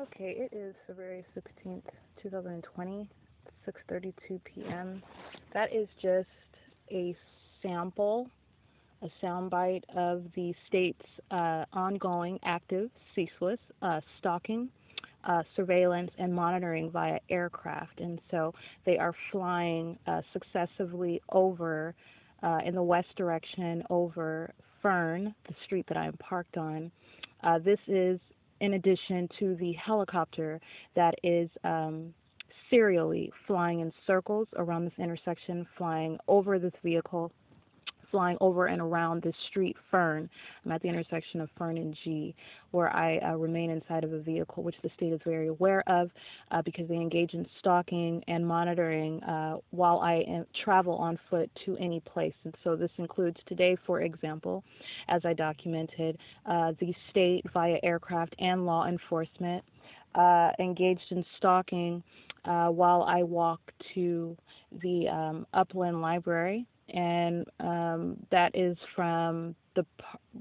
Okay, it is February 16th, 2020, 6:32 p.m. That is just a sample, a soundbite of the state's uh, ongoing, active, ceaseless uh, stalking, uh, surveillance, and monitoring via aircraft. And so they are flying uh, successively over, uh, in the west direction, over Fern, the street that I am parked on. Uh, this is in addition to the helicopter that is um, serially flying in circles around this intersection, flying over this vehicle, flying over and around the street, Fern. I'm at the intersection of Fern and G, where I uh, remain inside of a vehicle, which the state is very aware of uh, because they engage in stalking and monitoring uh, while I am, travel on foot to any place. And so this includes today, for example, as I documented, uh, the state via aircraft and law enforcement uh, engaged in stalking uh, while I walk to the um, Upland Library and um, that is from the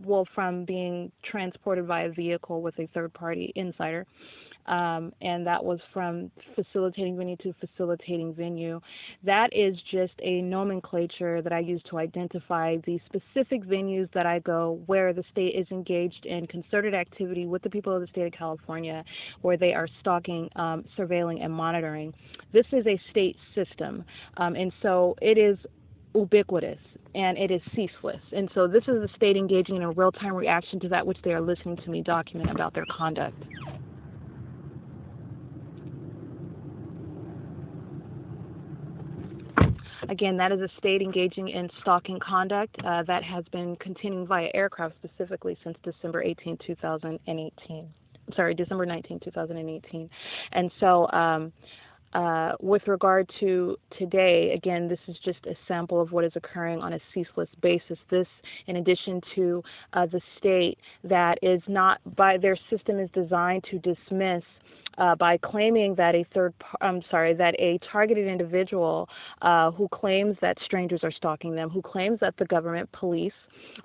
well from being transported by a vehicle with a third party insider. Um, and that was from facilitating venue to facilitating venue. That is just a nomenclature that I use to identify the specific venues that I go where the state is engaged in concerted activity with the people of the state of California, where they are stalking, um, surveilling, and monitoring. This is a state system, um, and so it is ubiquitous and it is ceaseless. And so this is the state engaging in a real time reaction to that which they are listening to me document about their conduct. Again, that is a state engaging in stalking conduct uh, that has been continuing via aircraft specifically since December 18, 2018. Sorry, December 19, 2018. And so, um, uh, with regard to today, again, this is just a sample of what is occurring on a ceaseless basis. This, in addition to uh, the state that is not by their system is designed to dismiss uh, by claiming that a third, I'm sorry, that a targeted individual uh, who claims that strangers are stalking them, who claims that the government police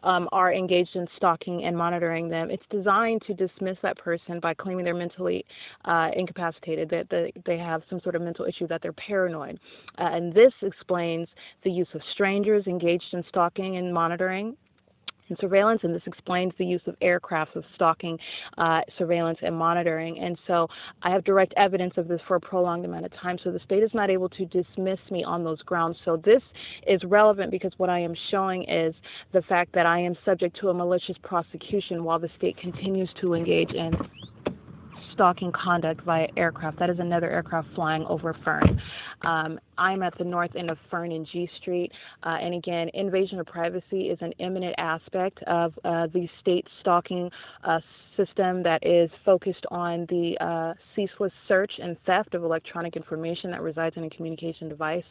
um, are engaged in stalking and monitoring them, it's designed to dismiss that person by claiming they're mentally uh, incapacitated, that, that, they have some sort of mental issue, that they're paranoid. Uh, and this explains the use of strangers engaged in stalking and monitoring and surveillance, and this explains the use of aircraft of stalking, uh, surveillance, and monitoring. And so I have direct evidence of this for a prolonged amount of time. So the state is not able to dismiss me on those grounds. So this is relevant because what I am showing is the fact that I am subject to a malicious prosecution while the state continues to engage in stalking conduct via aircraft. That is another aircraft flying over Fern. Um, I'm at the north end of Fern and G Street. Uh, and again, invasion of privacy is an imminent aspect of uh, the state stalking uh, system that is focused on the uh, ceaseless search and theft of electronic information that resides in a communication device.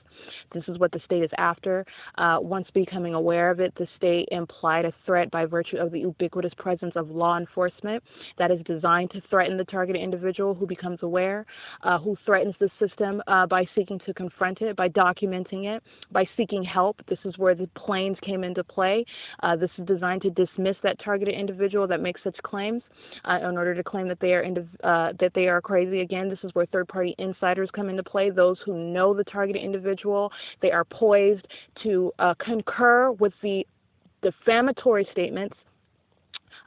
This is what the state is after. Uh, once becoming aware of it, the state implied a threat by virtue of the ubiquitous presence of law enforcement that is designed to threaten the targeted individual who becomes aware, uh, who threatens the system by seeking to confront it, by documenting it, by seeking help. This is where the planes came into play. Uh, this is designed to dismiss that targeted individual that makes such claims uh, in order to claim that they are indiv- uh, that they are crazy. Again, this is where third-party insiders come into play. Those who know the targeted individual, they are poised to uh, concur with the defamatory statements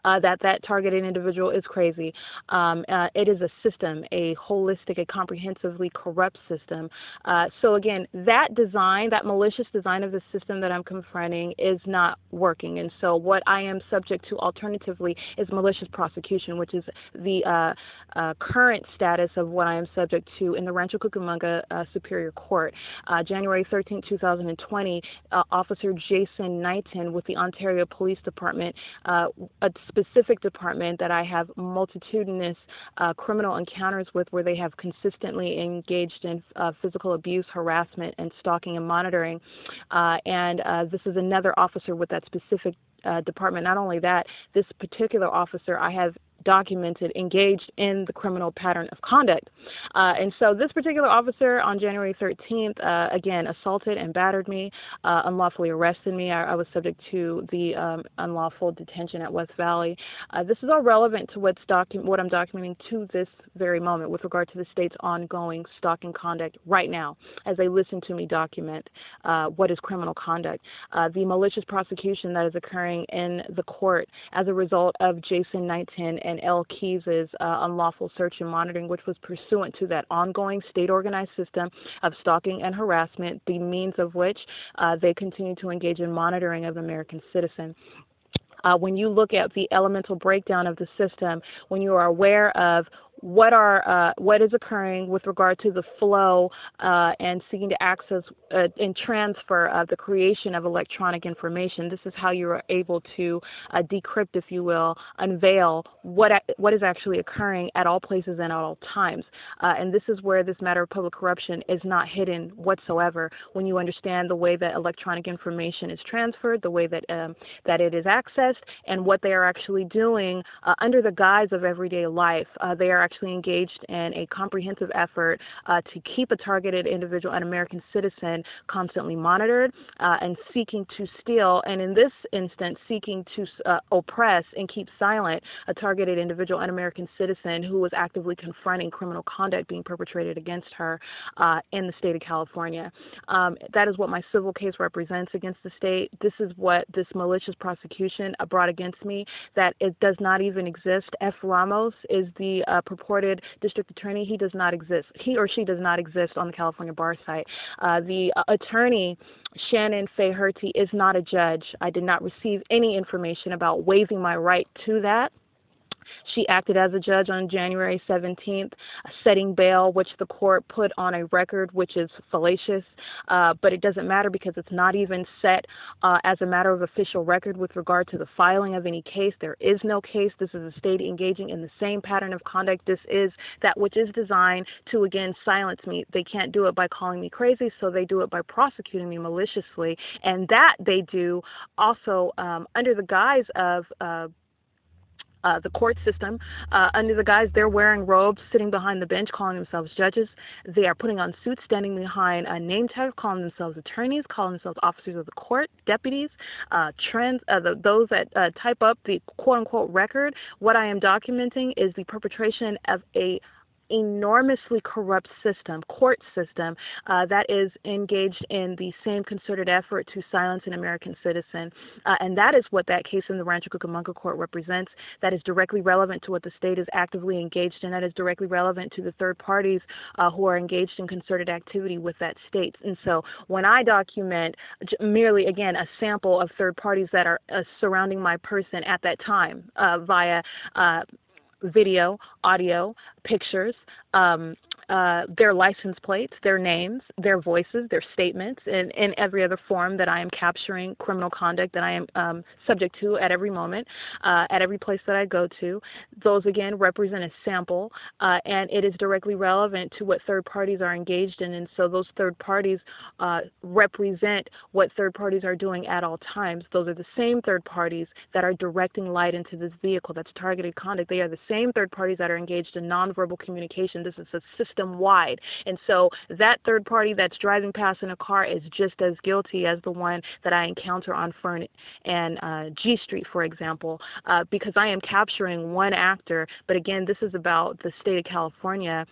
uh, that that targeted individual is crazy. Um, uh, it is a system, a holistic, a comprehensively corrupt system. Uh, so again, that design, that malicious design of the system that I'm confronting is not working. And so what I am subject to alternatively is malicious prosecution, which is the uh, uh, current status of what I am subject to in the Rancho Cucamonga uh, Superior Court. January 13, 2020, Officer Jason Knighton with the Ontario Police Department specific department that I have multitudinous uh, criminal encounters with where they have consistently engaged in uh, physical abuse, harassment, and stalking and monitoring. Uh, and uh, this is another officer with that specific uh, department. Not only that, this particular officer I have documented, engaged in the criminal pattern of conduct. Uh, and so this particular officer on January 13th, uh, again, assaulted and battered me, uh, unlawfully arrested me. I, I, was subject to the um, unlawful detention at West Valley. Uh, this is all relevant to what's docu- what I'm documenting to this very moment with regard to the state's ongoing stalking conduct right now as they listen to me document uh, what is criminal conduct. Uh, the malicious prosecution that is occurring in the court as a result of Jason Knighton and L. Keys's uh, unlawful search and monitoring, which was pursuant to that ongoing state organized system of stalking and harassment, the means of which uh, they continue to engage in monitoring of American citizens. Uh, when you look at the elemental breakdown of the system, when you are aware of what are uh, what is occurring with regard to the flow uh, and seeking to access uh, and transfer of the creation of electronic information. This is how you are able to uh, decrypt, if you will, unveil what what is actually occurring at all places and at all times. Uh, and this is where this matter of public corruption is not hidden whatsoever. When you understand the way that electronic information is transferred, the way that um, that it is accessed, and what they are actually doing uh, under the guise of everyday life, they are actually engaged in a comprehensive effort uh, to keep a targeted individual, an American citizen, constantly monitored uh, and seeking to steal, and in this instance, seeking to uh, oppress and keep silent a targeted individual, an American citizen who was actively confronting criminal conduct being perpetrated against her uh, in the state of California. Um, that is what my civil case represents against the state. This is what this malicious prosecution uh, brought against me, that it does not even exist. F. Ramos is the uh, purported district attorney, he does not exist. He or she does not exist on the California bar site. Uh, the uh, attorney, Shannon Faherty, is not a judge. I did not receive any information about waiving my right to that. She acted as a judge on January 17th, setting bail, which the court put on a record, which is fallacious. Uh, but it doesn't matter because it's not even set uh, as a matter of official record with regard to the filing of any case. There is no case. This is a state engaging in the same pattern of conduct. This is that which is designed to, again, silence me. They can't do it by calling me crazy, so they do it by prosecuting me maliciously. And that they do also um, under the guise of uh, uh, the court system uh, under the guise they're wearing robes, sitting behind the bench, calling themselves judges. They are putting on suits, standing behind a name tag, calling themselves attorneys, calling themselves officers of the court, deputies, uh, trends, uh, the, those that uh, type up the quote unquote record. What I am documenting is the perpetration of a enormously corrupt system, court system, uh, that is engaged in the same concerted effort to silence an American citizen. Uh, and that is what that case in the Rancho Cucamonga court represents. That is directly relevant to what the state is actively engaged in. That is directly relevant to the third parties uh, who are engaged in concerted activity with that state. And so when I document merely, again, a sample of third parties that are uh, surrounding my person at that time uh, via uh, video, audio, pictures, um, uh, their license plates, their names, their voices, their statements, and, in every other form that I am capturing criminal conduct that I am um, subject to at every moment, uh, at every place that I go to. Those, again, represent a sample, uh, and it is directly relevant to what third parties are engaged in. And so those third parties uh, represent what third parties are doing at all times. Those are the same third parties that are directing light into this vehicle that's targeted conduct. They are the same third parties that are engaged in nonverbal communication. This is a system wide. And so that third party that's driving past in a car is just as guilty as the one that I encounter on Fern and uh, G Street, for example, uh, because I am capturing one actor. But again, this is about the state of California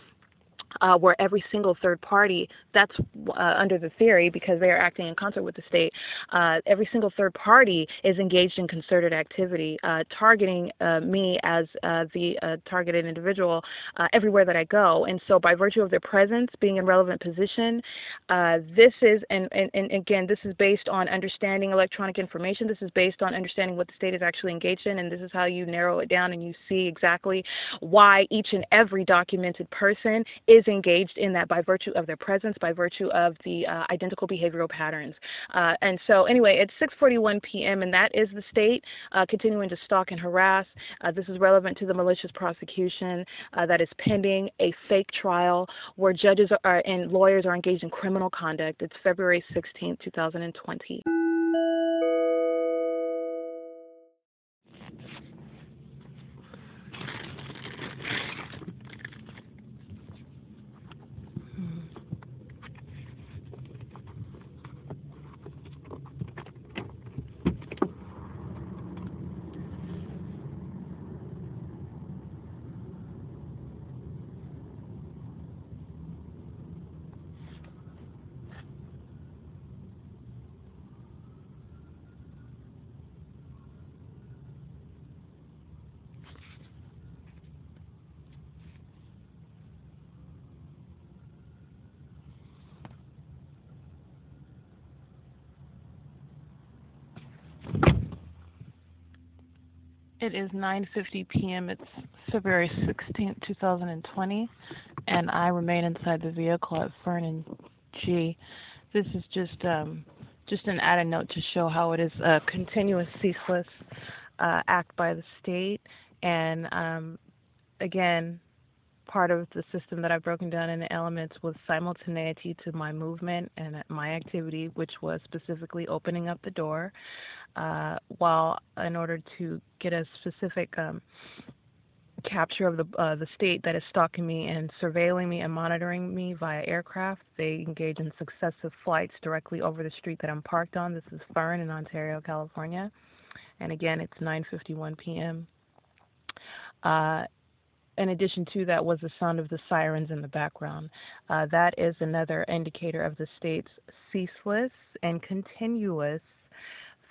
uh, where every single third party, that's uh, under the theory because they are acting in concert with the state, uh, every single third party is engaged in concerted activity, uh, targeting uh, me as uh, the targeted individual everywhere that I go. And so, by virtue of their presence, being in relevant position, this is, and, and, and again, this is based on understanding electronic information. This is based on understanding what the state is actually engaged in, and this is how you narrow it down and you see exactly why each and every documented person is is engaged in that by virtue of their presence, by virtue of the uh, identical behavioral patterns. Uh, and so, anyway, it's 6:41 p.m. and that is the state uh, continuing to stalk and harass. Uh, this is relevant to the malicious prosecution uh, that is pending a fake trial where judges are, and lawyers are engaged in criminal conduct. It's February 16, 2020. It is 9:50 p.m. It's February 16th, 2020, and I remain inside the vehicle at Fern and G. This is just um, just an added note to show how it is a continuous, ceaseless uh, act by the state, and um, again, part of the system that I've broken down into elements was simultaneity to my movement and my activity, which was specifically opening up the door, uh, while in order to get a specific um, capture of the uh, the state that is stalking me and surveilling me and monitoring me via aircraft. They engage in successive flights directly over the street that I'm parked on. This is Fern in Ontario, California, and again, it's 9:51 p.m. Uh, in addition to that was the sound of the sirens in the background. Uh, that is another indicator of the state's ceaseless and continuous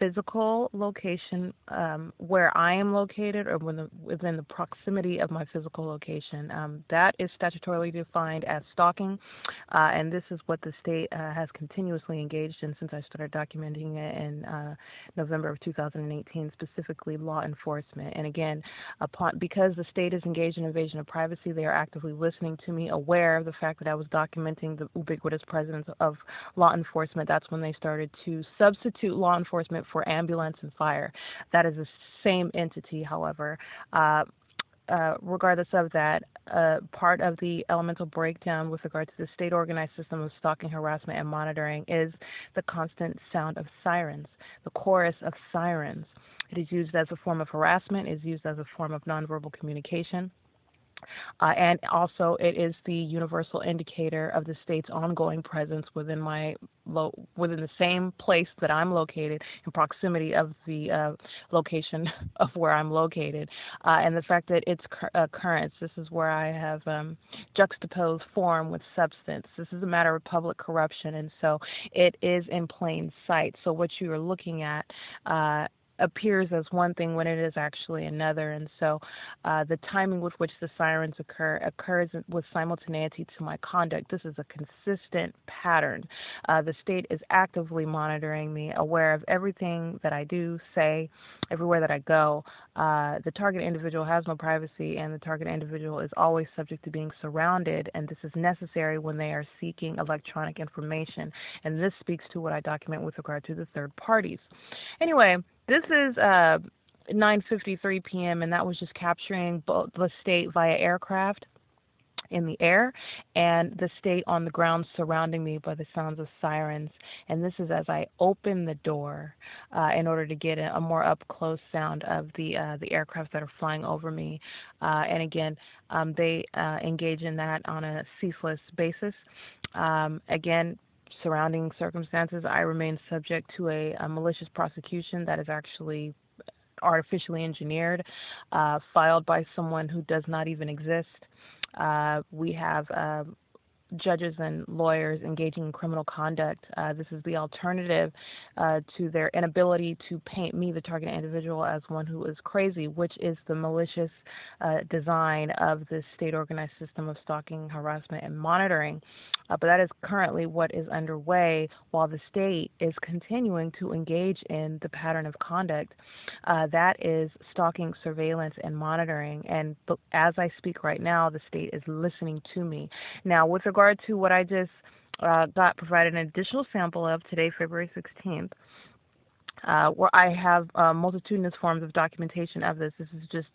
physical location um, where I am located or within the, within the proximity of my physical location. Um, that is statutorily defined as stalking, uh, and this is what the state uh, has continuously engaged in since I started documenting it in uh, November of 2018, specifically law enforcement. And again, upon because the state is engaged in invasion of privacy, they are actively listening to me, aware of the fact that I was documenting the ubiquitous presence of law enforcement. That's when they started to substitute law enforcement for ambulance and fire. That is the same entity, however. Uh, uh, regardless of that, uh, part of the elemental breakdown with regard to the state organized system of stalking, harassment, and monitoring is the constant sound of sirens, the chorus of sirens. It is used as a form of harassment, it is used as a form of nonverbal communication. Uh, and also, it is the universal indicator of the state's ongoing presence within my lo- within the same place that I'm located, in proximity of the uh, location of where I'm located, uh, and the fact that it's cur- occurrence. This is where I have um, juxtaposed form with substance. This is a matter of public corruption, and so it is in plain sight. So what you are looking at uh, appears as one thing when it is actually another. And so uh, the timing with which the sirens occur occurs with simultaneity to my conduct. This is a consistent pattern. Uh, the state is actively monitoring me, aware of everything that I do, say, everywhere that I go. Uh, the target individual has no privacy, and the target individual is always subject to being surrounded, and this is necessary when they are seeking electronic information. And this speaks to what I document with regard to the third parties. Anyway, this is uh, 9:53 p.m. and that was just capturing both the state via aircraft in the air and the state on the ground surrounding me by the sounds of sirens. And this is as I open the door uh, in order to get a, more up close sound of the uh, the aircraft that are flying over me. Uh, and again, um, they uh, engage in that on a ceaseless basis. Um, again, surrounding circumstances, I remain subject to a, a malicious prosecution that is actually artificially engineered, uh, filed by someone who does not even exist. Uh, we have uh, judges and lawyers engaging in criminal conduct. Uh, this is the alternative uh, to their inability to paint me, the target individual, as one who is crazy, which is the malicious uh, design of the state organized system of stalking, harassment, and monitoring. Uh, but that is currently what is underway while the state is continuing to engage in the pattern of conduct. Uh, that is stalking, surveillance, and monitoring. And as I speak right now, the state is listening to me. Now, with regard to what I just uh, got provided an additional sample of today, February 16th, uh, where I have uh, multitudinous forms of documentation of this. This is just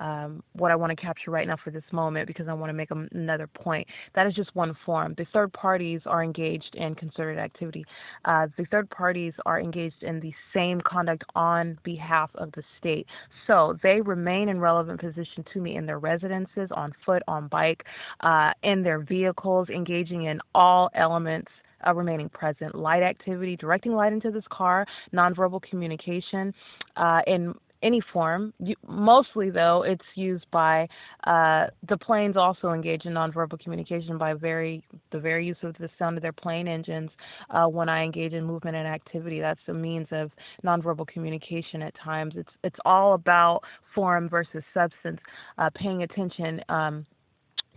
um, what I want to capture right now for this moment because I want to make another point. That is just one form. The third parties are engaged in concerted activity. Uh, the third parties are engaged in the same conduct on behalf of the state. So they remain in relevant position to me in their residences, on foot, on bike, uh, in their vehicles, engaging in all elements uh, remaining present. Light activity, directing light into this car, nonverbal communication uh, in any form. You, mostly, though, it's used by uh, the planes. Also engage in nonverbal communication by very the very use of the sound of their plane engines. Uh, when I engage in movement and activity, that's a means of nonverbal communication. At times, it's it's all about form versus substance. Uh, paying attention. Um,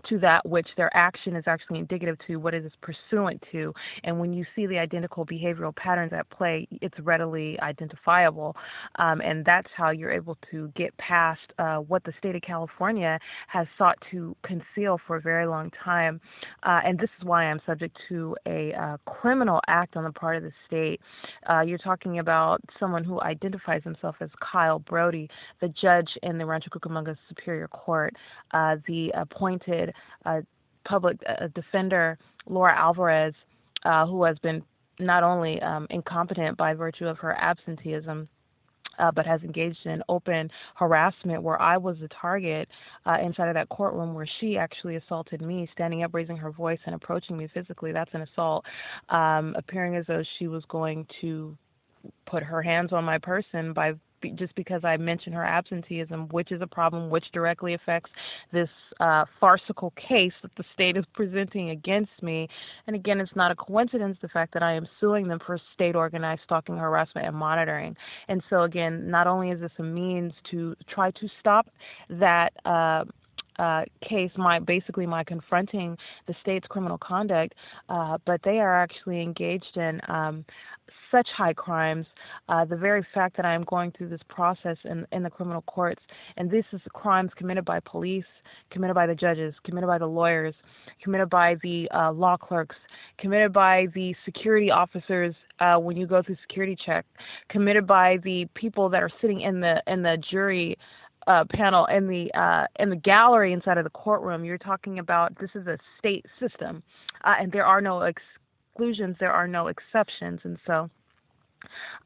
to that which their action is actually indicative to, what it is pursuant to. And when you see the identical behavioral patterns at play, it's readily identifiable. Um, and that's how you're able to get past uh, what the state of California has sought to conceal for a very long time. Uh, and this is why I'm subject to a uh, criminal act on the part of the state. Uh, you're talking about someone who identifies himself as Kyle Brody, the judge in the Rancho Cucamonga Superior Court, uh, the appointed public defender, Laura Alvarez, who has been not only um, incompetent by virtue of her absenteeism, uh, but has engaged in open harassment where I was the target uh, inside of that courtroom where she actually assaulted me, standing up, raising her voice, and approaching me physically. That's an assault, um, appearing as though she was going to put her hands on my person by just because I mentioned her absenteeism, which is a problem which directly affects this uh, farcical case that the state is presenting against me. And again, it's not a coincidence the fact that I am suing them for state organized stalking, harassment, and monitoring. And so, again, not only is this a means to try to stop that. Uh, uh, case, my basically my confronting the state's criminal conduct, uh, but they are actually engaged in um, such high crimes. Uh, the very fact that I am going through this process in, in the criminal courts, and this is crimes committed by police, committed by the judges, committed by the lawyers, committed by the uh, law clerks, committed by the security officers uh, when you go through security check, committed by the people that are sitting in the in the jury uh, panel in the uh, in the gallery inside of the courtroom. You're talking about this is a state system, uh, and there are no exclusions, there are no exceptions, and so.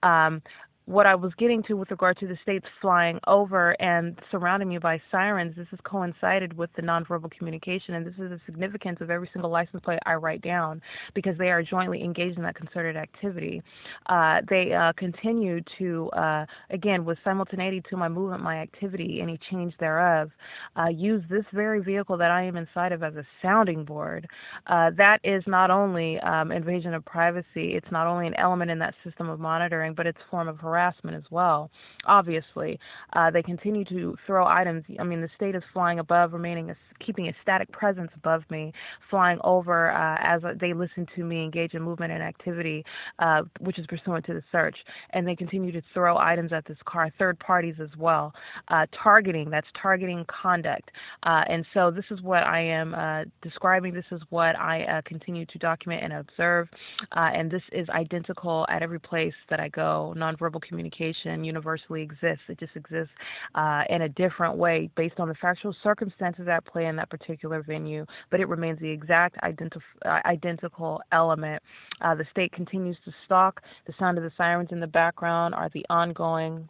Um, what I was getting to with regard to the states flying over and surrounding me by sirens, this has coincided with the nonverbal communication, and this is the significance of every single license plate I write down because they are jointly engaged in that concerted activity. Uh, they uh, continue to, uh, again, with simultaneity to my movement, my activity, any change thereof, uh, use this very vehicle that I am inside of as a sounding board. Uh, that is not only um, invasion of privacy, it's not only an element in that system of monitoring, but it's form of harassment as well. Obviously, uh, they continue to throw items. I mean, the state is flying above, remaining a, keeping a static presence above me, flying over uh, as they listen to me engage in movement and activity, uh, which is pursuant to the search. And they continue to throw items at this car, third parties as well. Uh, targeting, that's targeting conduct. Uh, and so this is what I am uh, describing. This is what I continue to document and observe. and this is identical at every place that I go. Nonverbal communication universally exists. It just exists uh, in a different way based on the factual circumstances at play in that particular venue, but it remains the exact identif- uh, identical element. Uh, the state continues to stalk. The sound of the sirens in the background are the ongoing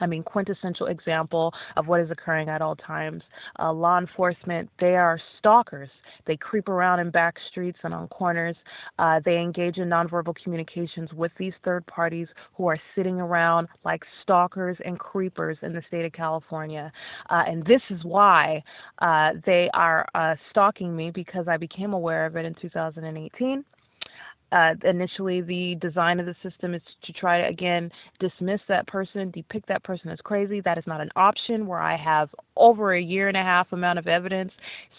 I mean, quintessential example of what is occurring at all times. Uh, law enforcement, they are stalkers. They creep around in back streets and on corners. Uh, they engage in nonverbal communications with these third parties who are sitting around like stalkers and creepers in the state of California. Uh, and this is why uh, they are uh, stalking me because I became aware of it in 2018 uh, initially the design of the system is to try to again dismiss that person depict that person as crazy. That is not an option where i have over a year and a half amount of evidence.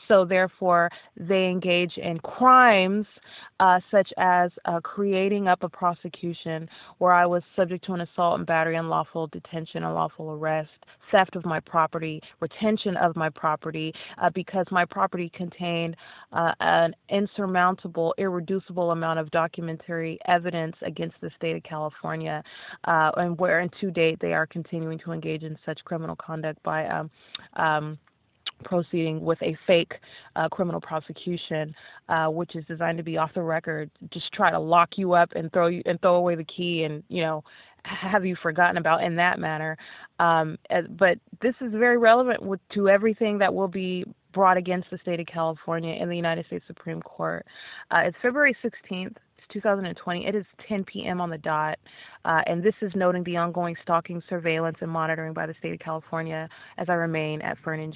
So therefore they engage in crimes uh, such as uh, creating up a prosecution where i was subject to an assault and battery unlawful detention unlawful arrest theft of my property retention of my property uh, because my property contained uh, an insurmountable irreducible amount of documentary evidence against the state of California, uh, and where, and to date, they are continuing to engage in such criminal conduct by um, um, proceeding with a fake uh, criminal prosecution, uh, which is designed to be off the record, just try to lock you up and throw you and throw away the key and you know have you forgotten about in that manner. Um, but this is very relevant with, to everything that will be brought against the state of California in the United States Supreme Court. Uh, it's February 16th. 2020. It is 10 p.m. on the dot, uh, and this is noting the ongoing stalking, surveillance, and monitoring by the state of California as I remain at Fern and